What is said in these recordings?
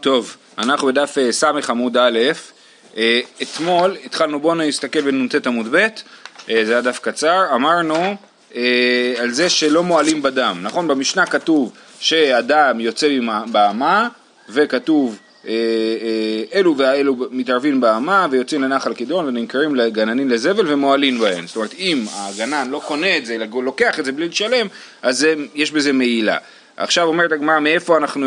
טוב, אנחנו בדף אה, ס עמוד א', אה, אתמול התחלנו, בואו נסתכל בנ"ט עמוד ב', אה, זה היה דף קצר, אמרנו על זה שלא מועלים בדם, נכון? במשנה כתוב שהדם יוצא באמה וכתוב אלו והאלו מתערבים באמה ויוצאים לנחל קדרון ונמכרים לגננים לזבל ומועלים בהן. זאת אומרת, אם הגנן לא קונה את זה, אלא לוקח את זה בלי לשלם, אז יש בזה מעילה. עכשיו אומרת הגמרא מאיפה אנחנו,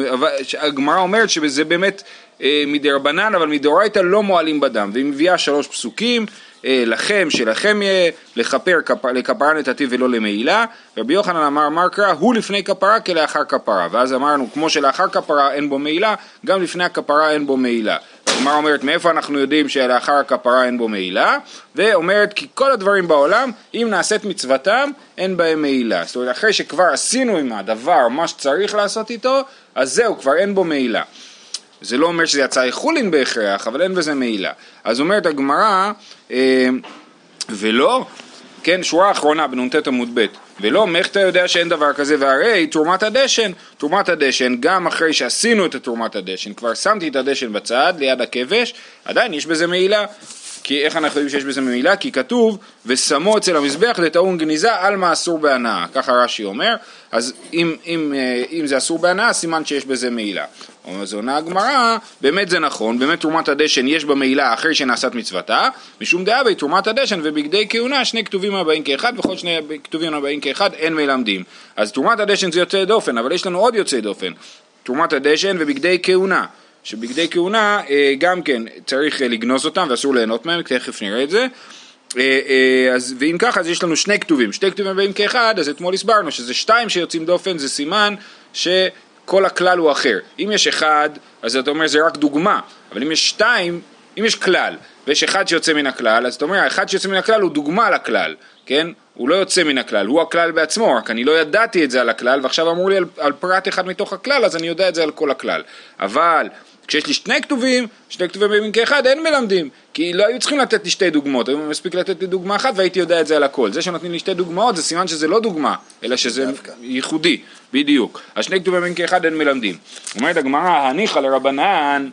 הגמרא אומרת שזה באמת אה, מדרבנן אבל מדאורייתא לא מועלים בדם והיא מביאה שלוש פסוקים אה, לכם שלכם יהיה לכפר לכפרה נתתיו ולא למעילה רבי יוחנן אמר מר קרא הוא לפני כפרה כלאחר כפרה ואז אמרנו כמו שלאחר כפרה אין בו מעילה גם לפני הכפרה אין בו מעילה הגמרא אומרת מאיפה אנחנו יודעים שלאחר הכפרה אין בו מעילה? ואומרת כי כל הדברים בעולם אם נעשית מצוותם אין בהם מעילה. זאת אומרת אחרי שכבר עשינו עם הדבר מה שצריך לעשות איתו אז זהו כבר אין בו מעילה. זה לא אומר שזה יצא איחולין בהכרח אבל אין בזה מעילה. אז אומרת הגמרא אה, ולא כן, שורה אחרונה בנ"ט עמוד ב', ולא, מאיך אתה יודע שאין דבר כזה, והרי תרומת הדשן, תרומת הדשן, גם אחרי שעשינו את תרומת הדשן, כבר שמתי את הדשן בצד, ליד הכבש, עדיין יש בזה מעילה. כי איך אנחנו יודעים שיש בזה מעילה? כי כתוב, ושמו אצל המזבח לטעון גניזה על מה אסור בהנאה, ככה רש"י אומר, אז אם, אם, אה, אם זה אסור בהנאה, סימן שיש בזה מעילה. אז עונה הגמרא, באמת זה נכון, באמת תרומת הדשן יש בה מעילה אחרי שנעשת מצוותה, משום דעה בי תרומת הדשן ובגדי כהונה שני כתובים הבאים כאחד וכל שני כתובים הבאים כאחד אין מלמדים. אז תרומת הדשן זה יוצא דופן, אבל יש לנו עוד יוצא דופן, תרומת הדשן ובגדי כהונה. שבגדי כהונה אה, גם כן צריך אה, לגנוז אותם ואסור ליהנות מהם, תכף נראה את זה. אז, ואם ככה אז יש לנו שני כתובים, שתי כתובים הבאים כאחד, אז אתמול הסברנו שזה שתיים שיוצאים דופן, זה סימן ש... כל הכלל הוא אחר. אם יש אחד, אז אתה אומר זה רק דוגמה, אבל אם יש שתיים, אם יש כלל, ויש אחד שיוצא מן הכלל, אז אתה אומר האחד שיוצא מן הכלל הוא דוגמה לכלל, כן? הוא לא יוצא מן הכלל, הוא הכלל בעצמו, רק אני לא ידעתי את זה על הכלל, ועכשיו אמרו לי על, על פרט אחד מתוך הכלל, אז אני יודע את זה על כל הכלל. אבל כשיש לי שני כתובים, שני כתובים בימין כאחד, אין מלמדים. כי לא היו צריכים לתת לי שתי דוגמאות, היו מספיק לתת לי דוגמה אחת והייתי יודע את זה על הכל. זה שנותנים לי שתי דוגמאות זה סימן שזה לא דוגמה, אלא שזה דווקא. ייחודי, בדיוק. אז שני כתובים בימין כאחד אין מלמדים. אומרת הגמרא, הניחא לרבנן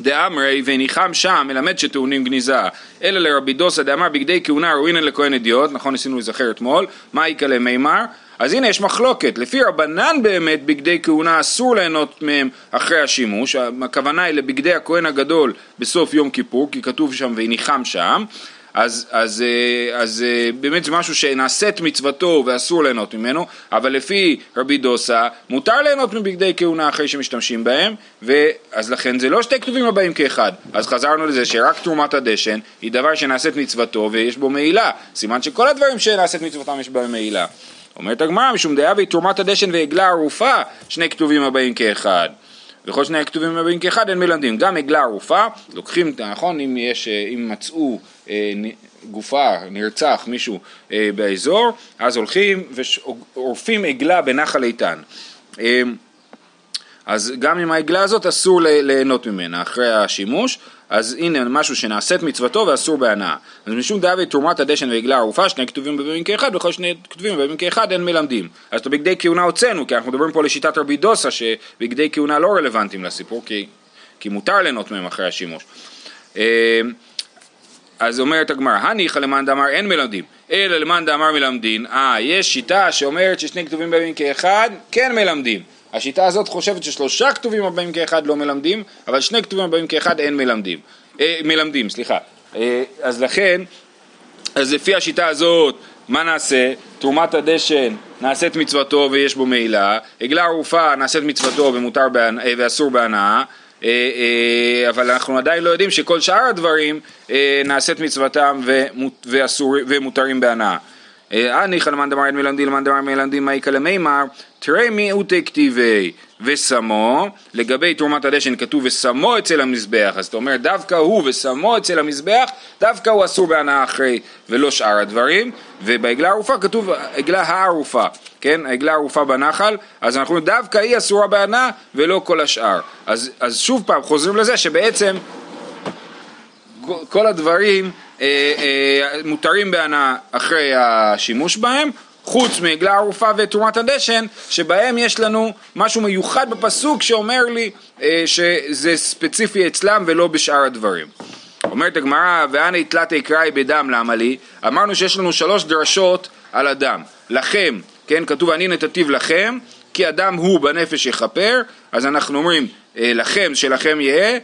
דאמרי וניחם שם מלמד שטעונים גניזה אלא לרבי דוסא דאמר בגדי כהונה ראוינן לכהן אדיוט נכון ניסינו לזכר אתמול מה יקלה מימר אז הנה יש מחלוקת, לפי רבנן באמת בגדי כהונה אסור ליהנות מהם אחרי השימוש, הכוונה היא לבגדי הכהן הגדול בסוף יום כיפור, כי כתוב שם והניחם שם, אז, אז, אה, אז אה, באמת זה משהו שנעשית מצוותו ואסור ליהנות ממנו, אבל לפי רבי דוסה מותר ליהנות מבגדי כהונה אחרי שמשתמשים בהם, אז לכן זה לא שתי כתובים הבאים כאחד. אז חזרנו לזה שרק תרומת הדשן היא דבר שנעשית מצוותו ויש בו מעילה, סימן שכל הדברים שנעשית מצוותם יש בהם מעילה. אומרת הגמרא, משום דעה תרומת הדשן ועגלה ערופה, שני כתובים הבאים כאחד. וכל שני הכתובים הבאים כאחד אין מלמדים. גם עגלה ערופה, לוקחים, נכון, אם, יש, אם מצאו אה, גופה, נרצח מישהו אה, באזור, אז הולכים ועורפים עגלה בנחל איתן. אה, אז גם עם העגלה הזאת אסור ליהנות ממנה אחרי השימוש, אז הנה משהו שנעשית מצוותו ואסור בהנאה. אז משום דאבי תרומת הדשן ועגלה ערופה, שני כתובים בביאים כאחד, וכל שני כתובים בביאים כאחד אין מלמדים. אז את הבגדי כהונה הוצאנו, כי אנחנו מדברים פה לשיטת רבי דוסה, שבגדי כהונה לא רלוונטיים לסיפור, כי, כי מותר ליהנות מהם אחרי השימוש. אה, אז אומרת הגמרא, הניחא למאן דאמר אין מלמדים, אלא למאן דאמר מלמדין, אה, יש שיטה שאומרת ששני כתובים בביאים כאחד, כן מלמדים. השיטה הזאת חושבת ששלושה כתובים הבאים כאחד לא מלמדים, אבל שני כתובים הבאים כאחד אין מלמדים. אה, מלמדים, סליחה. אה, אז לכן, אז לפי השיטה הזאת, מה נעשה? תרומת הדשן נעשית מצוותו ויש בו מעילה, עגלה ערופה נעשית מצוותו ומותר בהנ... אה, ואסור בהנאה, אה, אה, אבל אנחנו עדיין לא יודעים שכל שאר הדברים נעשית מצוותם ואסור... ומותרים בהנאה. הניחא למאן דמר אין מלמדי למאן דמר מלמדי מה יקא למימר תראי מיעוטי כתיבי ושמו לגבי תרומת הדשן כתוב ושמו אצל המזבח אז אתה אומר דווקא הוא ושמו אצל המזבח דווקא הוא אסור בהנאה אחרי ולא שאר הדברים. ובעגלה הערופה כתוב עגלה הערופה כן? העגלה הערופה בנחל אז אנחנו דווקא היא אסורה בהנאה ולא כל השאר אז, אז שוב פעם חוזרים לזה שבעצם כל הדברים אה, אה, מותרים בהנאה אחרי השימוש בהם, חוץ מעגלה ערופה ותרומת הדשן, שבהם יש לנו משהו מיוחד בפסוק שאומר לי אה, שזה ספציפי אצלם ולא בשאר הדברים. אומרת הגמרא, ואנה תלתי קראי בדם למה לי? אמרנו שיש לנו שלוש דרשות על הדם. לכם, כן, כתוב אני נתתיו לכם, כי הדם הוא בנפש יכפר, אז אנחנו אומרים אה, לכם שלכם יהיה,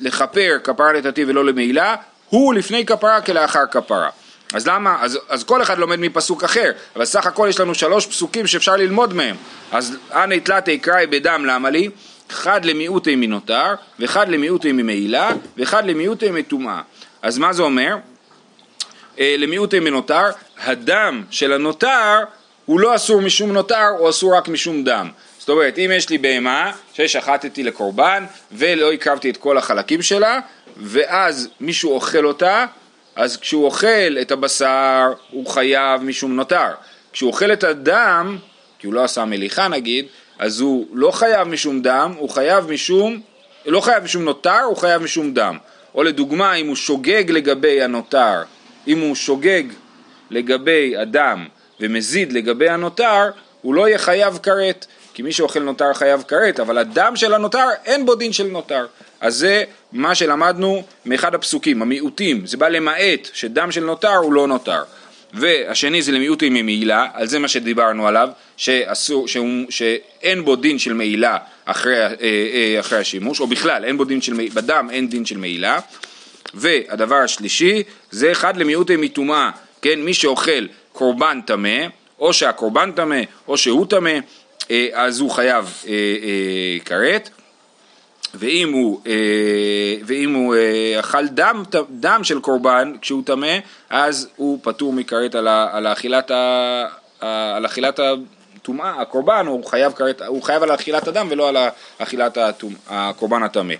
לכפר כפרה נתתיו ולא למעילה, הוא לפני כפרה כלאחר כפרה. אז למה, אז, אז כל אחד לומד מפסוק אחר, אבל סך הכל יש לנו שלוש פסוקים שאפשר ללמוד מהם. אז אנא תלתי קראי בדם למה לי? אחד למיעוטי מנותר, ואחד למיעוטי ממעילה, ואחד למיעוטי מטומאה. אז מה זה אומר? אה, למיעוטי מנותר, הדם של הנותר הוא לא אסור משום נותר, הוא אסור רק משום דם. זאת אומרת, אם יש לי בהמה ששחטתי לקורבן ולא הקרבתי את כל החלקים שלה, ואז מישהו אוכל אותה, אז כשהוא אוכל את הבשר הוא חייב משום נותר. כשהוא אוכל את הדם, כי הוא לא עשה מליחה נגיד, אז הוא לא חייב משום דם, הוא חייב משום, לא חייב משום נותר, הוא חייב משום דם. או לדוגמה, אם הוא שוגג לגבי הנותר, אם הוא שוגג לגבי הדם ומזיד לגבי הנותר, הוא לא יהיה חייב כרת, כי מי שאוכל נותר חייב כרת, אבל הדם של הנותר אין בו דין של נותר. אז זה מה שלמדנו מאחד הפסוקים, המיעוטים, זה בא למעט שדם של נותר הוא לא נותר. והשני זה למיעוטים ממעילה, על זה מה שדיברנו עליו, שאסור, שהוא, שאין בו דין של מעילה אחרי, אה, אה, אחרי השימוש, או בכלל אין בו דין של, בדם אין דין של מעילה. והדבר השלישי זה אחד למיעוטי מטומאה, כן, מי שאוכל קורבן טמא, או שהקורבן טמא, או שהוא טמא, אה, אז הוא חייב כרת. ואם הוא, אה, ואם הוא אה, אכל דם, דם של קורבן כשהוא טמא, אז הוא פטור מכרת על, על אכילת, ה, על אכילת הטומאה, הקורבן, הוא חייב, כרת, הוא חייב על אכילת הדם ולא על אכילת הקורבן הטמא.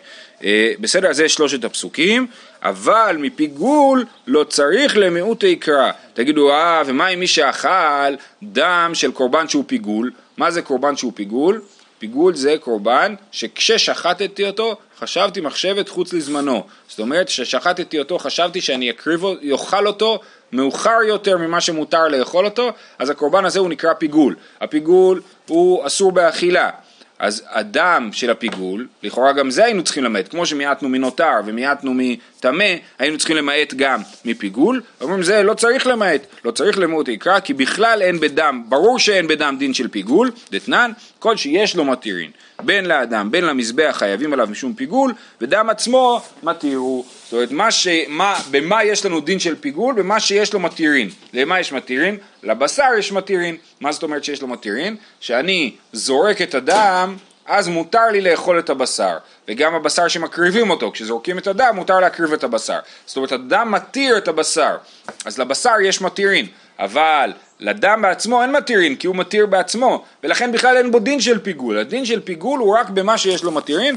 אה, בסדר, זה שלושת הפסוקים, אבל מפיגול לא צריך למיעוט עיקרא. תגידו, אה, ומה עם מי שאכל דם של קורבן שהוא פיגול? מה זה קורבן שהוא פיגול? פיגול זה קורבן שכששחטתי אותו חשבתי מחשבת חוץ לזמנו. זאת אומרת כששחטתי אותו חשבתי שאני אקריב, יאכל אותו מאוחר יותר ממה שמותר לאכול אותו, אז הקורבן הזה הוא נקרא פיגול. הפיגול הוא אסור באכילה. אז הדם של הפיגול, לכאורה גם זה היינו צריכים למעט, כמו שמיעטנו מנותר ומיעטנו מטמא, היינו צריכים למעט גם מפיגול, אומרים זה לא צריך למעט, לא צריך למות יקרא, כי בכלל אין בדם, ברור שאין בדם דין של פיגול, דתנן, כל שיש לו מתירין, בין לאדם, בין למזבח חייבים עליו משום פיגול, ודם עצמו מתירו, זאת אומרת, מה ש, מה, במה יש לנו דין של פיגול? במה שיש לו מתירין. למה יש מתירין? לבשר יש מתירין. מה זאת אומרת שיש לו מתירין? שאני זורק את הדם, אז מותר לי לאכול את הבשר. וגם הבשר שמקריבים אותו, כשזורקים את הדם מותר להקריב את הבשר. זאת אומרת, הדם מתיר את הבשר. אז לבשר יש מתירין. אבל לדם בעצמו אין מתירין, כי הוא מתיר בעצמו, ולכן בכלל אין בו דין של פיגול. הדין של פיגול הוא רק במה שיש לו מתירין,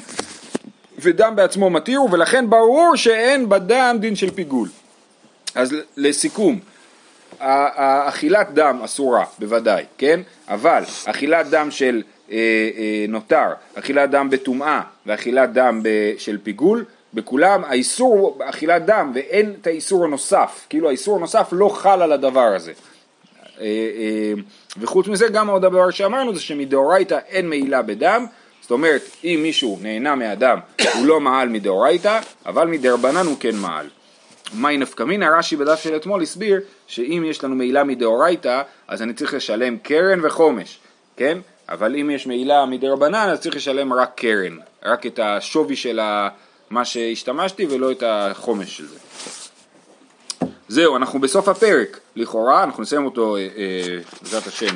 ודם בעצמו מתיר, ולכן ברור שאין בדם דין של פיגול. אז לסיכום, אכילת דם אסורה, בוודאי, כן? אבל אכילת דם של אה, אה, נותר, אכילת דם בטומאה ואכילת דם ב, של פיגול, בכולם האיסור אכילת דם ואין את האיסור הנוסף, כאילו האיסור הנוסף לא חל על הדבר הזה. אה, אה, וחוץ מזה גם עוד דבר שאמרנו זה שמדאורייתא אין מעילה בדם זאת אומרת, אם מישהו נהנה מאדם, הוא לא מעל מדאורייתא, אבל מדרבנן הוא כן מעל. מהי נפקא מינה? רש"י בדף של אתמול הסביר שאם יש לנו מעילה מדאורייתא, אז אני צריך לשלם קרן וחומש, כן? אבל אם יש מעילה מדרבנן, אז צריך לשלם רק קרן, רק את השווי של מה שהשתמשתי ולא את החומש של זה. זהו, אנחנו בסוף הפרק, לכאורה, אנחנו נסיים אותו אה, אה, בעזרת השם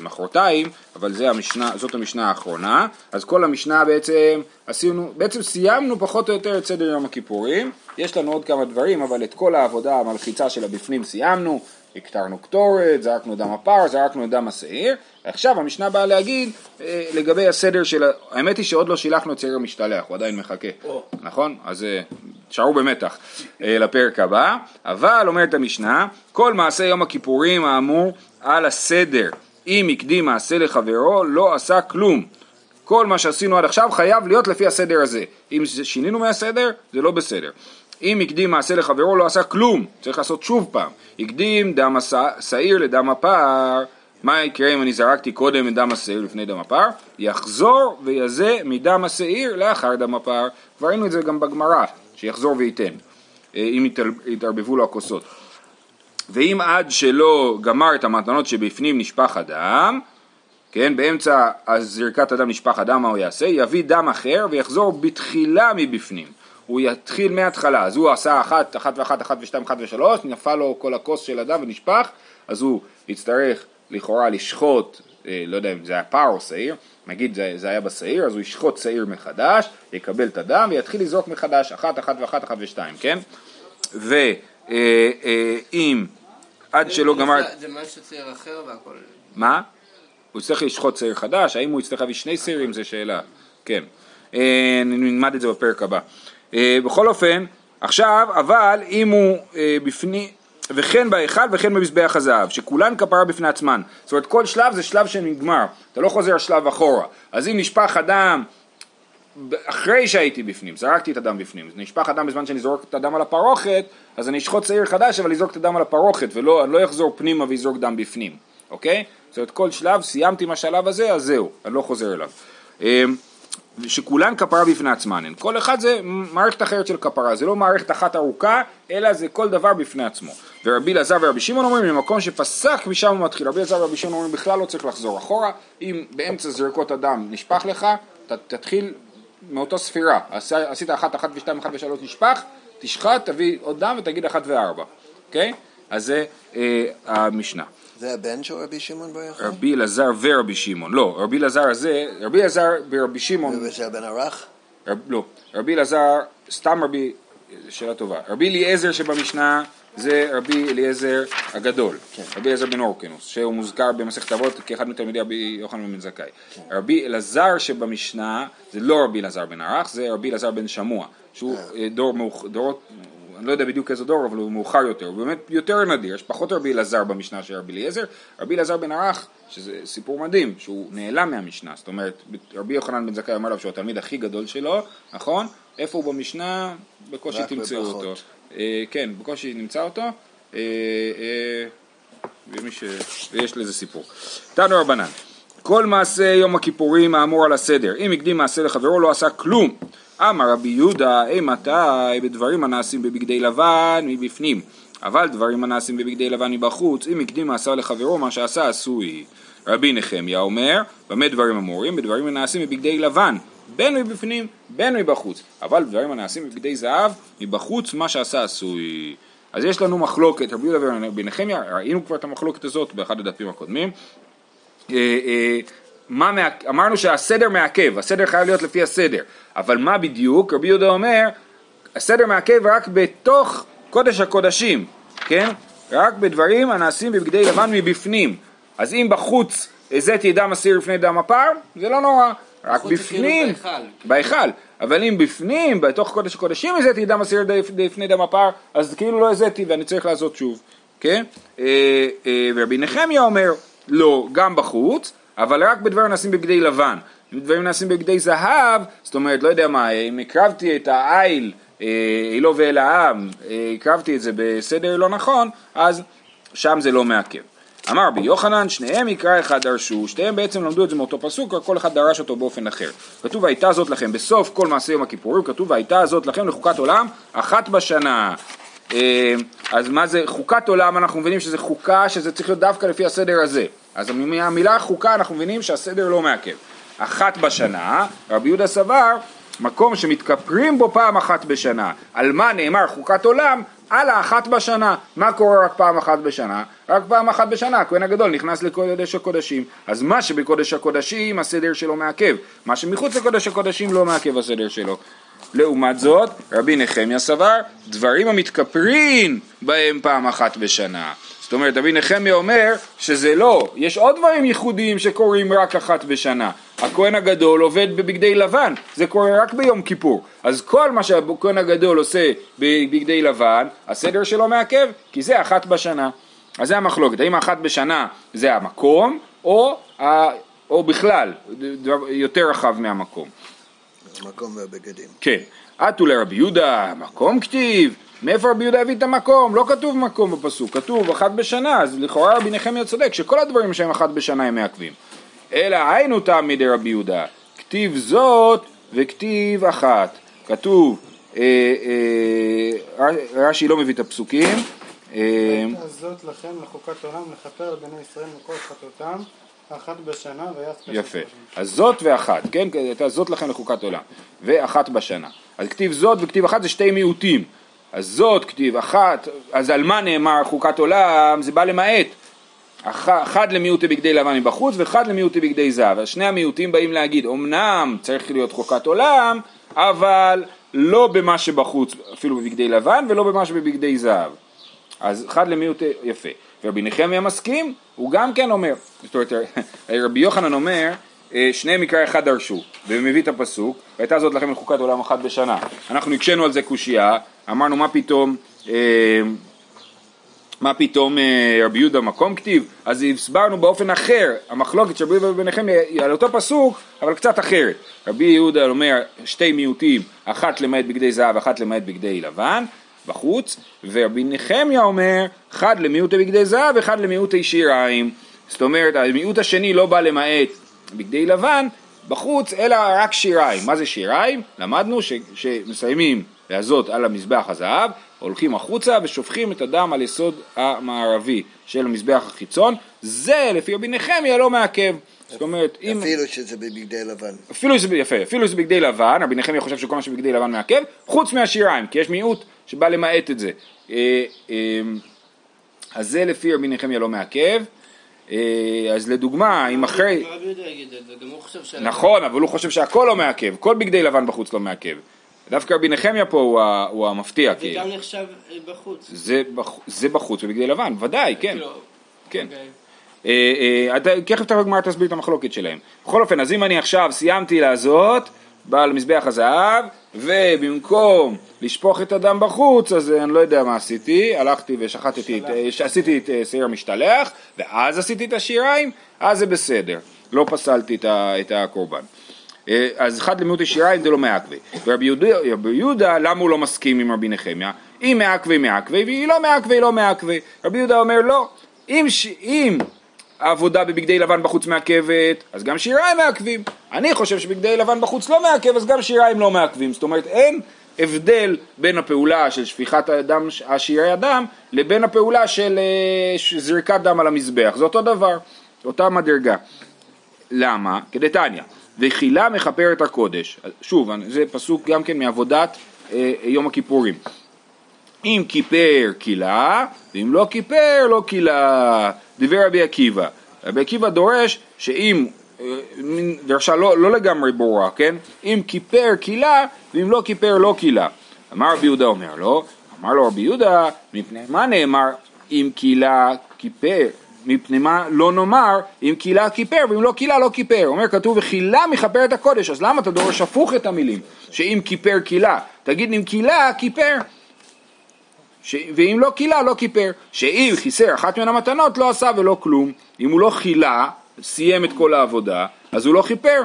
מחרתיים, אבל המשנה, זאת המשנה האחרונה. אז כל המשנה בעצם עשינו, בעצם סיימנו פחות או יותר את סדר יום הכיפורים. יש לנו עוד כמה דברים, אבל את כל העבודה המלחיצה של הבפנים סיימנו. הקטרנו קטורת, זרקנו דם הפר, זרקנו דם השעיר, ועכשיו המשנה באה להגיד אה, לגבי הסדר של, האמת היא שעוד לא שילחנו את שעיר המשתלח, הוא עדיין מחכה, oh. נכון? אז תשארו במתח אה, לפרק הבא, אבל אומרת המשנה, כל מעשה יום הכיפורים האמור על הסדר, אם הקדים מעשה לחברו, לא עשה כלום. כל מה שעשינו עד עכשיו חייב להיות לפי הסדר הזה. אם שינינו מהסדר, זה לא בסדר. אם הקדים מעשה לחברו לא עשה כלום, צריך לעשות שוב פעם. הקדים דם השעיר לדם הפער, מה יקרה אם אני זרקתי קודם את דם השעיר לפני דם הפער? יחזור ויזה מדם השעיר לאחר דם הפער. כבר ראינו את זה גם בגמרא, שיחזור וייתן, אה, אם יתערבבו לו הכוסות. ואם עד שלא גמר את המתנות שבפנים נשפך הדם, כן, באמצע זריקת הדם נשפך הדם, מה הוא יעשה? יביא דם אחר ויחזור בתחילה מבפנים. הוא יתחיל מההתחלה, אז הוא עשה אחת, אחת ואחת, אחת ושתיים, אחת ושלוש, נפל לו כל הכוס של הדם ונשפך, אז הוא יצטרך לכאורה לשחוט, אה, לא יודע אם זה היה פר או שעיר, נגיד זה, זה היה בשעיר, אז הוא ישחוט שעיר מחדש, יקבל את הדם ויתחיל לזרוק מחדש, אחת, אחת ואחת, אחת ושתיים, כן? ואם אה, אה, עד שלא גמר... זה מה שצייר אחר והכל... מה? הוא יצטרך לשחוט שעיר חדש, האם הוא יצטרך להביא שני שעירים זה שאלה, כן. אה, נלמד את זה בפרק הבא. אה, בכל אופן, עכשיו, אבל אם הוא אה, בפנים, וכן בהיכל וכן במזבח הזהב, שכולן כפרה בפני עצמן. זאת אומרת, כל שלב זה שלב שנגמר, אתה לא חוזר שלב אחורה. אז אם נשפך הדם אחרי שהייתי בפנים, זרקתי את הדם בפנים, נשפך הדם בזמן שאני זורק את הדם על הפרוכת, אז אני אשחוט שעיר חדש אבל אזרוק את הדם על הפרוכת, ולא לא אחזור פנימה ואזרוק דם בפנים, אוקיי? זאת אומרת, כל שלב, סיימתי עם השלב הזה, אז זהו, אני לא חוזר אליו. אמ, שכולן כפרה בפני עצמן. כל אחד זה מערכת אחרת של כפרה, זה לא מערכת אחת ארוכה, אלא זה כל דבר בפני עצמו. ורבי אלעזר ורבי שמעון אומרים, למקום שפסק משם הוא מתחיל. רבי אלעזר ורבי שמעון אומרים, בכלל לא צריך לחזור אחורה, אם באמצע זריקות הדם נשפך לך, ת, תתחיל מאותו ספירה. עשית אחת, אחת ושתיים, אחת ושלוש נשפך, תשחט, תביא עוד דם ותגיד אחת וארבע, אוקיי? אז זה אה, המשנה. זה הבן של רבי שמעון בר יוחאי? רבי אלעזר ורבי שמעון, לא, רבי אלעזר הזה, רבי אלעזר ורבי שמעון, וזה הבן הרך? רב, לא, רבי אלעזר, סתם רבי, שאלה טובה, רבי אליעזר שבמשנה זה רבי אליעזר הגדול, כן. רבי אליעזר בן אורקנוס, שהוא מוזכר במסכת אבות כאחד מתלמידי רבי יוחנן בן זכאי. כן. רבי אלעזר שבמשנה זה לא רבי אלעזר בן ערך, זה רבי אלעזר בן שמוע, שהוא אה. דור, דורות אני לא יודע בדיוק איזה דור, אבל הוא מאוחר יותר, הוא באמת יותר נדיר, יש פחות רבי אלעזר במשנה של רבי אליעזר, רבי אלעזר בן ערך, שזה סיפור מדהים, שהוא נעלם מהמשנה, זאת אומרת, רבי יוחנן בן זכאי אמר לו שהוא התלמיד הכי גדול שלו, נכון? איפה הוא במשנה? בקושי תמצאו אותו. אה, כן, בקושי נמצא אותו, אה, אה. ויש לזה סיפור. תנו רבנן, כל מעשה יום הכיפורים האמור על הסדר, אם הקדים מעשה לחברו לא עשה כלום אמר רבי יהודה, אימתי בדברים הנעשים בבגדי לבן מבפנים, אבל דברים הנעשים בבגדי לבן מבחוץ, אם הקדים מעשה לחברו, מה שעשה עשוי. רבי נחמיה אומר, במה דברים אמורים? בדברים הנעשים בבגדי לבן, בין מבפנים, בין מבחוץ. אבל דברים הנעשים בבגדי זהב, מבחוץ, מה שעשה עשוי. אז יש לנו מחלוקת, רבי יהודה ורבי נחמיה, ראינו כבר את המחלוקת הזאת באחד הדפים הקודמים. אה, אה, מה, אמרנו שהסדר מעכב, הסדר חייב להיות לפי הסדר, אבל מה בדיוק? רבי יהודה אומר, הסדר מעכב רק בתוך קודש הקודשים, כן? רק בדברים הנעשים בבגדי לבן מבפנים. אז אם בחוץ הזיתי דם אסיר לפני דם הפר, זה לא נורא. רק בפנים, בהיכל, אבל אם בפנים, בתוך קודש הקודשים הזיתי דם אסיר לפני דם הפר, אז כאילו לא הזיתי ואני צריך לעשות שוב, כן? אה, אה, ורבי נחמיה אומר, לא, גם בחוץ, אבל רק בדברים נעשים בבגדי לבן. אם דברים נעשים בבגדי זהב, זאת אומרת, לא יודע מה, אם הקרבתי את העיל, אילו ואל העם, הקרבתי את זה בסדר לא נכון, אז שם זה לא מעכב. אמר רבי יוחנן, שניהם יקרא אחד דרשו, שניהם בעצם למדו את זה מאותו פסוק, כל אחד דרש אותו באופן אחר. כתוב והייתה זאת לכם, בסוף כל מעשה יום הכיפורים, כתוב והייתה זאת לכם לחוקת עולם, אחת בשנה. אה, אז מה זה חוקת עולם, אנחנו מבינים שזה חוקה, שזה צריך להיות דווקא לפי הסדר הזה. אז מהמילה חוקה אנחנו מבינים שהסדר לא מעכב. אחת בשנה, רבי יהודה סבר, מקום שמתכפרים בו פעם אחת בשנה. על מה נאמר חוקת עולם? על האחת בשנה. מה קורה רק פעם אחת בשנה? רק פעם אחת בשנה, הכהן הגדול נכנס לקודש הקודשים. אז מה שבקודש הקודשים הסדר שלו מעכב. מה שמחוץ לקודש הקודשים לא מעכב הסדר שלו. לעומת זאת, רבי נחמיה סבר, דברים המתכפרים בהם פעם אחת בשנה. זאת אומרת, רבי נחמיה אומר שזה לא, יש עוד דברים ייחודיים שקורים רק אחת בשנה. הכהן הגדול עובד בבגדי לבן, זה קורה רק ביום כיפור. אז כל מה שהכהן הגדול עושה בבגדי לבן, הסדר שלו מעכב, כי זה אחת בשנה. אז זה המחלוקת, האם אחת בשנה זה המקום, או, או בכלל, יותר רחב מהמקום. המקום והבגדים. כן. עטו לרבי יהודה, מקום כתיב. מאיפה רבי יהודה הביא את המקום? לא כתוב מקום בפסוק, כתוב אחת בשנה, אז לכאורה רבי נחמיה צודק שכל הדברים שהם אחת בשנה הם מעכבים. אלא היינו תם מדי רבי יהודה, כתיב זאת וכתיב אחת. כתוב, אה, אה, רש"י לא מביא את הפסוקים, אה, זאת לכם לחוקת עולם לכפר לבני ישראל מכל חטאותם אחת בשנה ויעש כשל יפה. אז זאת ואחת, כן? הייתה זאת לכם לחוקת עולם. ואחת בשנה. אז כתיב זאת וכתיב אחת זה שתי מיעוטים. אז זאת כתיב אחת, אז על מה נאמר חוקת עולם? זה בא למעט. אח- אחד למיעוטי בגדי לבן מבחוץ ואחד למיעוטי בגדי זהב. אז שני המיעוטים באים להגיד, אמנם צריך להיות חוקת עולם, אבל לא במה שבחוץ, אפילו בבגדי לבן, ולא במה שבבגדי זהב. אז אחד למיעוט יפה. ורבי נחמיה מסכים, הוא גם כן אומר, זאת אומרת, רבי יוחנן אומר, אה, שניהם מקרא אחד דרשו, ומביא את הפסוק, והייתה זאת לכם לחוקת עולם אחת בשנה. אנחנו הקשינו על זה קושייה, אמרנו מה פתאום, אה, מה פתאום אה, רבי יהודה מקום כתיב, אז הסברנו באופן אחר, המחלוקת של רבי יהודה נחמיה היא על אותו פסוק, אבל קצת אחרת. רבי יהודה אומר שתי מיעוטים, אחת למעט בגדי זהב, אחת למעט בגדי לבן, בחוץ, ורבי נחמיה אומר, אחד למיעוטי בגדי זהב, אחד למיעוטי שיריים. זאת אומרת, המיעוט השני לא בא למעט בגדי לבן בחוץ, אלא רק שיריים. מה זה שיריים? למדנו ש, שמסיימים להזות על המזבח הזהב, הולכים החוצה ושופכים את הדם על יסוד המערבי של המזבח החיצון, זה לפי רבי נחמיה לא מעכב. זאת אומרת, אם... אפילו שזה בבגדי לבן. אפילו שזה, יפה, אפילו שזה בגדי לבן, רבי נחמיה חושב שכל מה שבגדי לבן מעכב, חוץ מהשיריים, כי יש מיעוט שבא למעט את זה. אה, אה, אז זה לפי רבי נחמיה לא מעכב. אה, אז לדוגמה, אם אחרי... ש... נכון, אבל הוא חושב שהכל לא מעכב, כל בגדי לבן בחוץ לא מעכב. דווקא רבי נחמיה פה הוא, ה- הוא המפתיע, זה כאילו. גם נחשב אה, בחוץ. זה, בח... זה בחוץ בבגדי לבן, ודאי, כן. כאילו, כן. אוקיי. אה, אה, תכף תכף הגמרא תסביר את המחלוקת שלהם. בכל אופן, אז אם אני עכשיו סיימתי לעשות בעל מזבח הזהב, ובמקום לשפוך את הדם בחוץ, אז אה, אני לא יודע מה עשיתי, הלכתי ושחטתי, את, אה, עשיתי את אה, שעיר המשתלח, ואז עשיתי את השיריים, אז זה בסדר, לא פסלתי את הקורבן. אה, אז אחד למיעוט השיריים זה לא מעכבי. ורבי יהודה, למה הוא לא מסכים עם רבי נחמיה? אם מעכבי מעכבי, והיא לא מעכבי לא מעכבי. רבי יהודה אומר לא, אם. אם העבודה בבגדי לבן בחוץ מעכבת, אז גם שיריים מעכבים. אני חושב שבגדי לבן בחוץ לא מעכב, אז גם שיריים לא מעכבים. זאת אומרת, אין הבדל בין הפעולה של שפיכת הדם, השירי הדם, לבין הפעולה של אה, זריקת דם על המזבח. זה אותו דבר, אותה מדרגה. למה? כדתניא, וחילה מכפר את הקודש. שוב, זה פסוק גם כן מעבודת אה, יום הכיפורים. אם כיפר קילה, ואם לא כיפר לא קילה. דיבר רבי עקיבא. רבי עקיבא דורש שאם, אה, דרשה לא, לא לגמרי ברורה, כן? אם כיפר קילה, ואם לא כיפר לא קילה. אמר רבי יהודה אומר לו, אמר לו רבי יהודה, מפני מה נאמר אם קילה כיפר? מפני מה לא נאמר אם קילה כיפר ואם לא קילה לא כיפר. אומר כתוב וחילה מכפר את הקודש, אז למה אתה דורש הפוך את המילים? שאם כיפר קילה, תגיד אם קילה כיפר. ש... ואם לא קילה, לא כיפר. שאם חיסר אחת מן המתנות, לא עשה ולא כלום. אם הוא לא חילה, סיים את כל העבודה, אז הוא לא כיפר,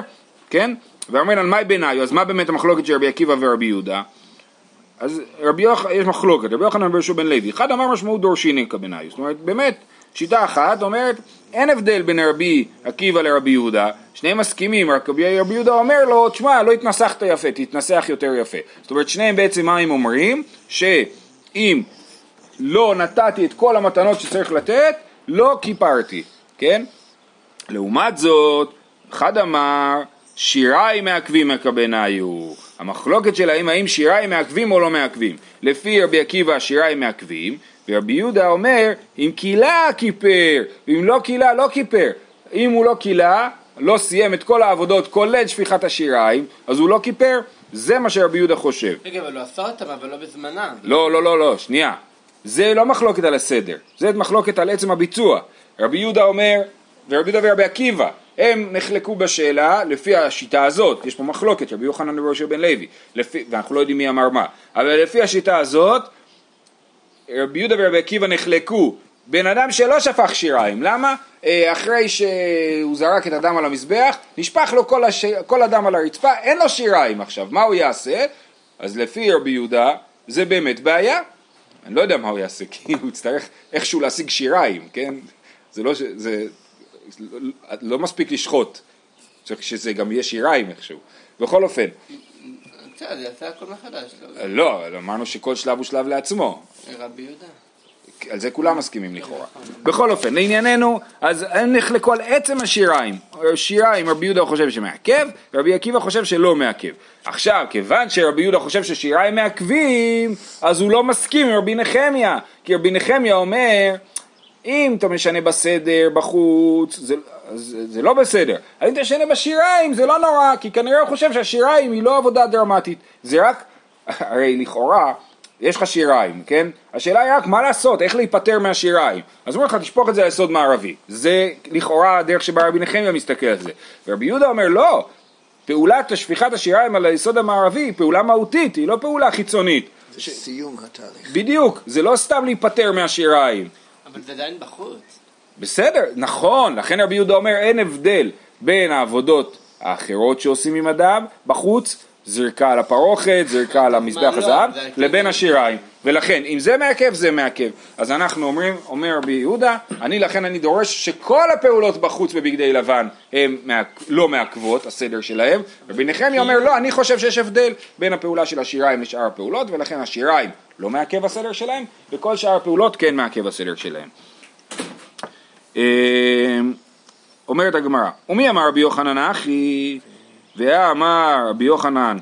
כן? ואומר על מאי ביניו, אז מה באמת המחלוקת של רבי עקיבא ורבי יהודה? אז רבי יוחנן, יש מחלוקת, רבי יוחנן ברשו בן לוי, אחד אמר משמעות דורשיני כבניו, זאת אומרת באמת שיטה אחת אומרת אין הבדל בין רבי עקיבא לרבי יהודה, שניהם מסכימים, רק רבי, יהודה אומר לו, תשמע לא התנסחת יפה, תתנסח יותר יפה, זאת אומרת שניהם בעצם מה הם אומרים? שאם לא נתתי את כל המתנות שצריך לתת, לא כיפרתי, כן? לעומת זאת, אחד אמר, שיריים מעכבים מקבניו. המחלוקת שלהם האם שיריים מעכבים או לא מעכבים. לפי רבי עקיבא שיריים מעכבים, ורבי יהודה אומר, אם קילה כיפר, ואם לא קילה לא כיפר. אם הוא לא קילה, לא סיים את כל העבודות כולל שפיכת השיריים, אז הוא לא כיפר. זה מה שרבי יהודה חושב. רגע, אבל הוא עשה אותם, אבל לא בזמנם. לא, לא, לא, לא, שנייה. זה לא מחלוקת על הסדר, זה מחלוקת על עצם הביצוע. רבי יהודה אומר, ורבי יהודה ורבי עקיבא, הם נחלקו בשאלה לפי השיטה הזאת, יש פה מחלוקת, רבי יוחנן וראשי בן לוי, לפי, ואנחנו לא יודעים מי אמר מה, אבל לפי השיטה הזאת, רבי יהודה ורבי עקיבא נחלקו בן אדם שלא שפך שיריים, למה? אה, אחרי שהוא זרק את הדם על המזבח, נשפך לו כל, הש... כל הדם על הרצפה, אין לו שיריים עכשיו, מה הוא יעשה? אז לפי רבי יהודה זה באמת בעיה. אני לא יודע מה הוא יעשה, כי הוא יצטרך איכשהו להשיג שיריים, כן? זה לא. זה לא מספיק לשחוט, צריך שזה גם יהיה שיריים איכשהו. בכל אופן, בסדר, יעשה הכל מחדש. לא? לא, אבל אמרנו שכל שלב הוא שלב לעצמו. רבי יהודה. על זה כולם מסכימים לכאורה. בכל אופן, לענייננו, אז הם נחלקו על עצם השיריים. שיריים, רבי יהודה חושב שמעכב, רבי עקיבא חושב שלא מעכב. עכשיו, כיוון שרבי יהודה חושב ששיריים מעכבים, אז הוא לא מסכים עם רבי נחמיה. כי רבי נחמיה אומר, אם אתה משנה בסדר, בחוץ, זה, זה, זה לא בסדר. אבל אם אתה משנה בשיריים, זה לא נורא, כי כנראה הוא חושב שהשיריים היא לא עבודה דרמטית. זה רק, הרי לכאורה, יש לך שיריים, כן? השאלה היא רק מה לעשות, איך להיפטר מהשיריים. אז אומרים לך, תשפוך את זה על יסוד מערבי. זה לכאורה הדרך שבה רבי נחמיה מסתכל על זה. ורבי יהודה אומר, לא, פעולת שפיכת השיריים על היסוד המערבי היא פעולה מהותית, היא לא פעולה חיצונית. זה סיום התהליך. בדיוק, זה לא סתם להיפטר מהשיריים. אבל זה עדיין בחוץ. בסדר, נכון, לכן רבי יהודה אומר אין הבדל בין העבודות האחרות שעושים עם אדם בחוץ, זריקה על הפרוכת, זריקה על המזבח לא, הזהב, זה- לבין השיריים. ולכן, אם זה מעכב, זה מעכב. אז אנחנו אומרים, אומר רבי יהודה, אני לכן אני דורש שכל הפעולות בחוץ בבגדי לבן הן. לא מעכבות, הסדר שלהם. רבי נחמיה אומר, לא, אני חושב שיש הבדל בין הפעולה של השיריים לשאר הפעולות, ולכן השיריים לא מעכב הסדר שלהם, וכל שאר הפעולות כן מעכב הסדר שלהם. אמ, אומרת הגמרא, ומי אמר רבי יוחנן אחי, ואמר רבי יוחנן,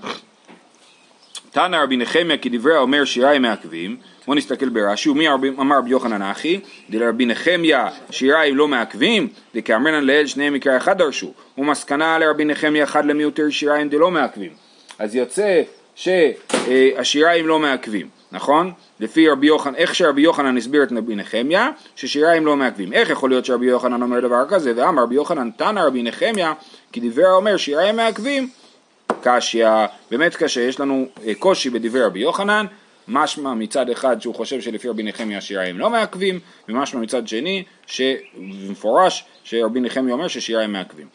תנא רבי נחמיה כדברי האומר שיריים מעכבים, בואו נסתכל ברש"י, ומי אמר רבי יוחנן אחי, דרבי נחמיה שיריים לא מעכבים, דכאמרינן לאל שניהם מקרא אחד דרשו, ומסקנה לרבי נחמיה אחד למיותר שיריים דלא מעכבים. אז יוצא שהשיריים לא מעכבים, נכון? לפי רבי יוחנן, איך שרבי יוחנן הסביר את רבי נחמיה, ששיריים לא מעכבים. איך יכול להיות שרבי יוחנן אומר דבר כזה, ואמר רבי יוחנן תנא רבי נחמיה, כי דברי האומר שיריים מעכבים, קשיא, באמת קשה, יש לנו אה, קושי בדברי רבי יוחנן, משמע מצד אחד שהוא חושב שלפי רבי נחמיה שיריים לא מעכבים, ומשמע מצד שני שבמפורש שרבי נחמיה אומר ששיריים מעכבים.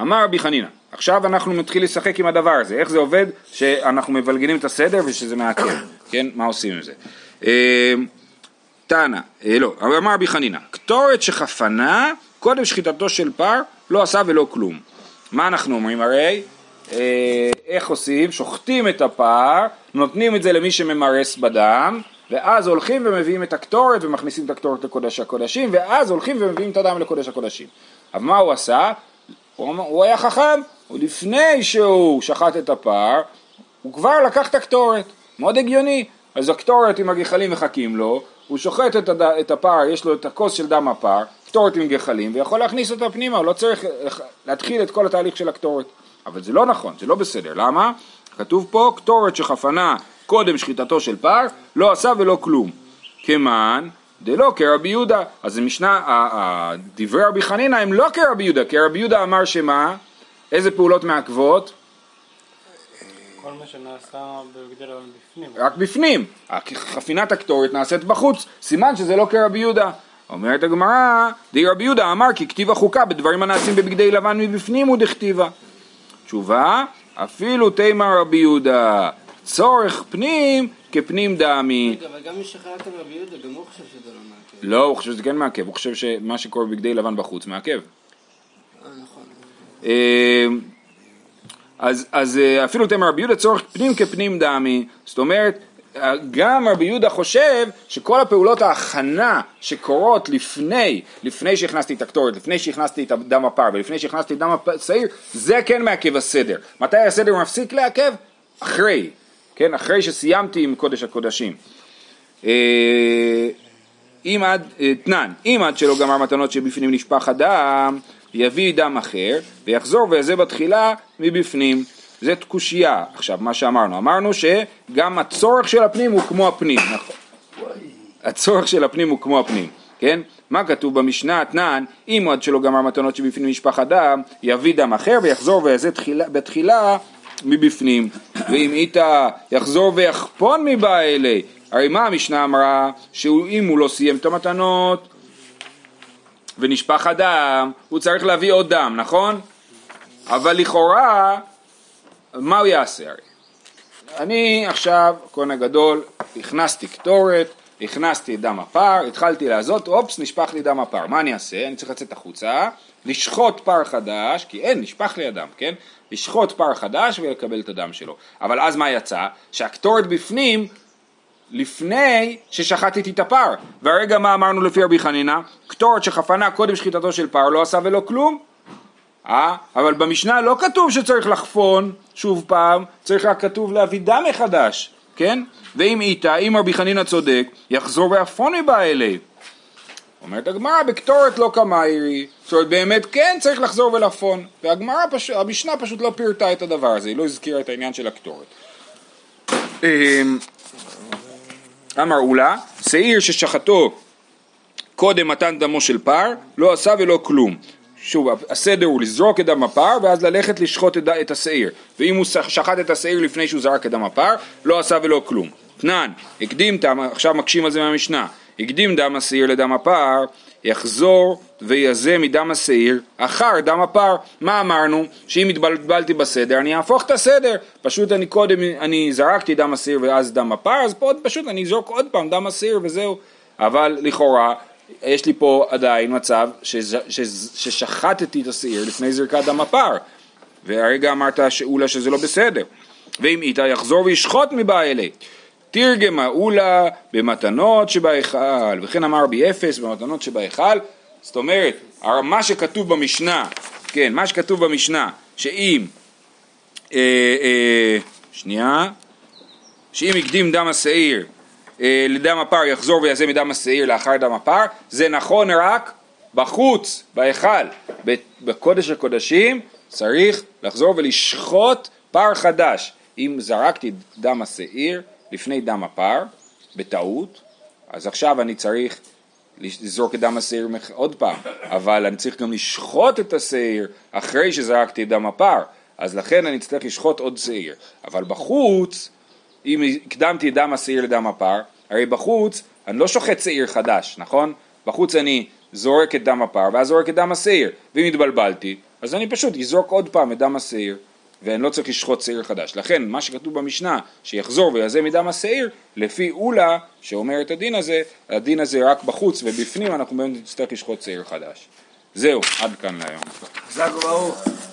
אמר רבי חנינא, עכשיו אנחנו נתחיל לשחק עם הדבר הזה, איך זה עובד שאנחנו מבלגנים את הסדר ושזה מעכב, כן, מה עושים עם זה. אה, תנא, אה, לא, אמר רבי חנינא, קטורת שחפנה קודם שחיטתו של פר לא עשה ולא כלום. מה אנחנו אומרים הרי? אה, איך עושים? שוחטים את הפר, נותנים את זה למי שממרס בדם, ואז הולכים ומביאים את הקטורת ומכניסים את הקטורת לקודש הקודשים, ואז הולכים ומביאים את הדם לקודש הקודשים. אבל מה הוא עשה? הוא, היה חכם, לפני שהוא שחט את הפר, הוא כבר לקח את הקטורת, מאוד הגיוני. אז הקטורת עם הגחלים מחכים לו, הוא שוחט את, הד... את הפר, יש לו את הכוס של דם הפר, קטורת עם גחלים, ויכול להכניס אותה פנימה, הוא לא צריך להתחיל את כל התהליך של הקטורת. אבל זה לא נכון, זה לא בסדר, למה? כתוב פה, קטורת שחפנה קודם שחיטתו של פר, לא עשה ולא כלום. כמען דלא כרבי יהודה. אז זה משנה, ה- ה- דברי רבי חנינא הם לא כרבי יהודה, כי רבי יהודה אמר שמה? איזה פעולות מעכבות? כל מה שנעשה בבגדי לבן בפנים. רק בפנים. חפינת הקטורת נעשית בחוץ, סימן שזה לא כרבי יהודה. אומרת הגמרא, די רבי יהודה אמר כי כתיב החוקה בדברים הנעשים בבגדי לבן מבפנים הוא דכתיבה. תשובה, אפילו תימא רבי יהודה, צורך פנים כפנים דמי. רגע, אבל גם מי שחרט על רבי יהודה, גם הוא חושב שזה לא מעכב. לא, הוא חושב שזה כן מעכב, הוא חושב שמה שקורה בבגדי לבן בחוץ מעכב. אה, אז, אז אה, אפילו תמר רבי יהודה צורך פנים כפנים דמי, זאת אומרת אה, גם רבי יהודה חושב שכל הפעולות ההכנה שקורות לפני, לפני שהכנסתי את הקטורת, לפני שהכנסתי את דם הפר ולפני שהכנסתי את דם השעיר, זה כן מעכב הסדר. מתי הסדר מפסיק לעכב? אחרי, כן, אחרי שסיימתי עם קודש הקודשים. אם עד, תנן, אם עד שלא גמר מתנות שבפנים נשפך הדם, יביא דם אחר, ויחזור ויזה בתחילה מבפנים. זה קושייה. עכשיו, מה שאמרנו, אמרנו שגם הצורך של הפנים הוא כמו הפנים, נכון. הצורך של הפנים הוא כמו הפנים, כן? מה כתוב במשנה, תנן, אם עד שלא גמר מתנות שבפנים נשפך הדם, יביא דם אחר ויחזור ויזה תחילה, בתחילה מבפנים. ואם איתה יחזור ויחפון מבעלי, הרי מה המשנה אמרה? שאם הוא לא סיים את המתנות ונשפך הדם, הוא צריך להביא עוד דם, נכון? אבל לכאורה, מה הוא יעשה הרי? אני עכשיו, כהן הגדול, הכנסתי קטורת, הכנסתי את דם הפר, התחלתי לעזות, אופס, נשפך לי דם הפר. מה אני אעשה? אני צריך לצאת החוצה, לשחוט פר חדש, כי אין, נשפך לי הדם, כן? לשחוט פר חדש ולקבל את הדם שלו. אבל אז מה יצא? שהקטורת בפנים לפני ששחטתי את הפר. והרגע מה אמרנו לפי רבי חנינא? קטורת שחפנה קודם שחיטתו של פר לא עשה ולא כלום. אה? אבל במשנה לא כתוב שצריך לחפון שוב פעם, צריך רק כתוב להביא דם מחדש, כן? ואם איתה, אם רבי חנינא צודק, יחזור ויחפון מבא אלי. אומרת הגמרא, בקטורת לא קמיירי, זאת אומרת באמת כן צריך לחזור ולחפון, והגמרא, פש... המשנה פשוט לא פירטה את הדבר הזה, היא לא הזכירה את העניין של הקטורת. אמ, אמר אולה, שעיר ששחטו קודם מתן דמו של פר, לא עשה ולא כלום. שוב, הסדר הוא לזרוק את דם הפר ואז ללכת לשחוט את, השעיר. ואם הוא שחט את השעיר לפני שהוא זרק את דם הפר, לא עשה ולא כלום. תנן, הקדים עכשיו מקשים על זה מהמשנה, הקדים דם השעיר לדם הפר, יחזור ויזה מדם השעיר אחר דם הפר. מה אמרנו? שאם התבלבלתי בסדר, אני אהפוך את הסדר. פשוט אני קודם, אני זרקתי דם השעיר ואז דם הפר, אז פה פשוט אני אזרוק עוד פעם דם השעיר וזהו. אבל לכאורה, יש לי פה עדיין מצב שז, שז, ששחטתי את השעיר לפני זריקת דם הפר. והרגע אמרת שאולה שזה לא בסדר. ואם איתה יחזור וישחוט מבא אלי. תרגמה אולה במתנות שבהיכל, וכן אמר בי אפס במתנות שבהיכל, זאת אומרת, מה שכתוב במשנה, כן, מה שכתוב במשנה, שאם, אה, אה, שנייה, שאם הקדים דם השעיר אה, לדם הפר יחזור ויעשה מדם השעיר לאחר דם הפר, זה נכון רק בחוץ, בהיכל, בקודש הקודשים צריך לחזור ולשחוט פר חדש. אם זרקתי דם השעיר לפני דם הפר, בטעות, אז עכשיו אני צריך לזרוק את דם השעיר עוד פעם, אבל אני צריך גם לשחוט את השעיר אחרי שזרקתי את דם הפר, אז לכן אני אצטרך לשחוט עוד שעיר. אבל בחוץ, אם הקדמתי את דם השעיר לדם הפר, הרי בחוץ אני לא שוחט שעיר חדש, נכון? בחוץ אני זורק את דם הפר ואז זורק את דם השעיר, ואם התבלבלתי, אז אני פשוט אזרוק עוד פעם את דם השעיר. ואני לא צריך לשחוט שעיר חדש. לכן מה שכתוב במשנה שיחזור ויזה מדם השעיר לפי אולה שאומר את הדין הזה, הדין הזה רק בחוץ ובפנים אנחנו באמת נצטרך לשחוט שעיר חדש. זהו, עד כאן להיום. חזק וברוך.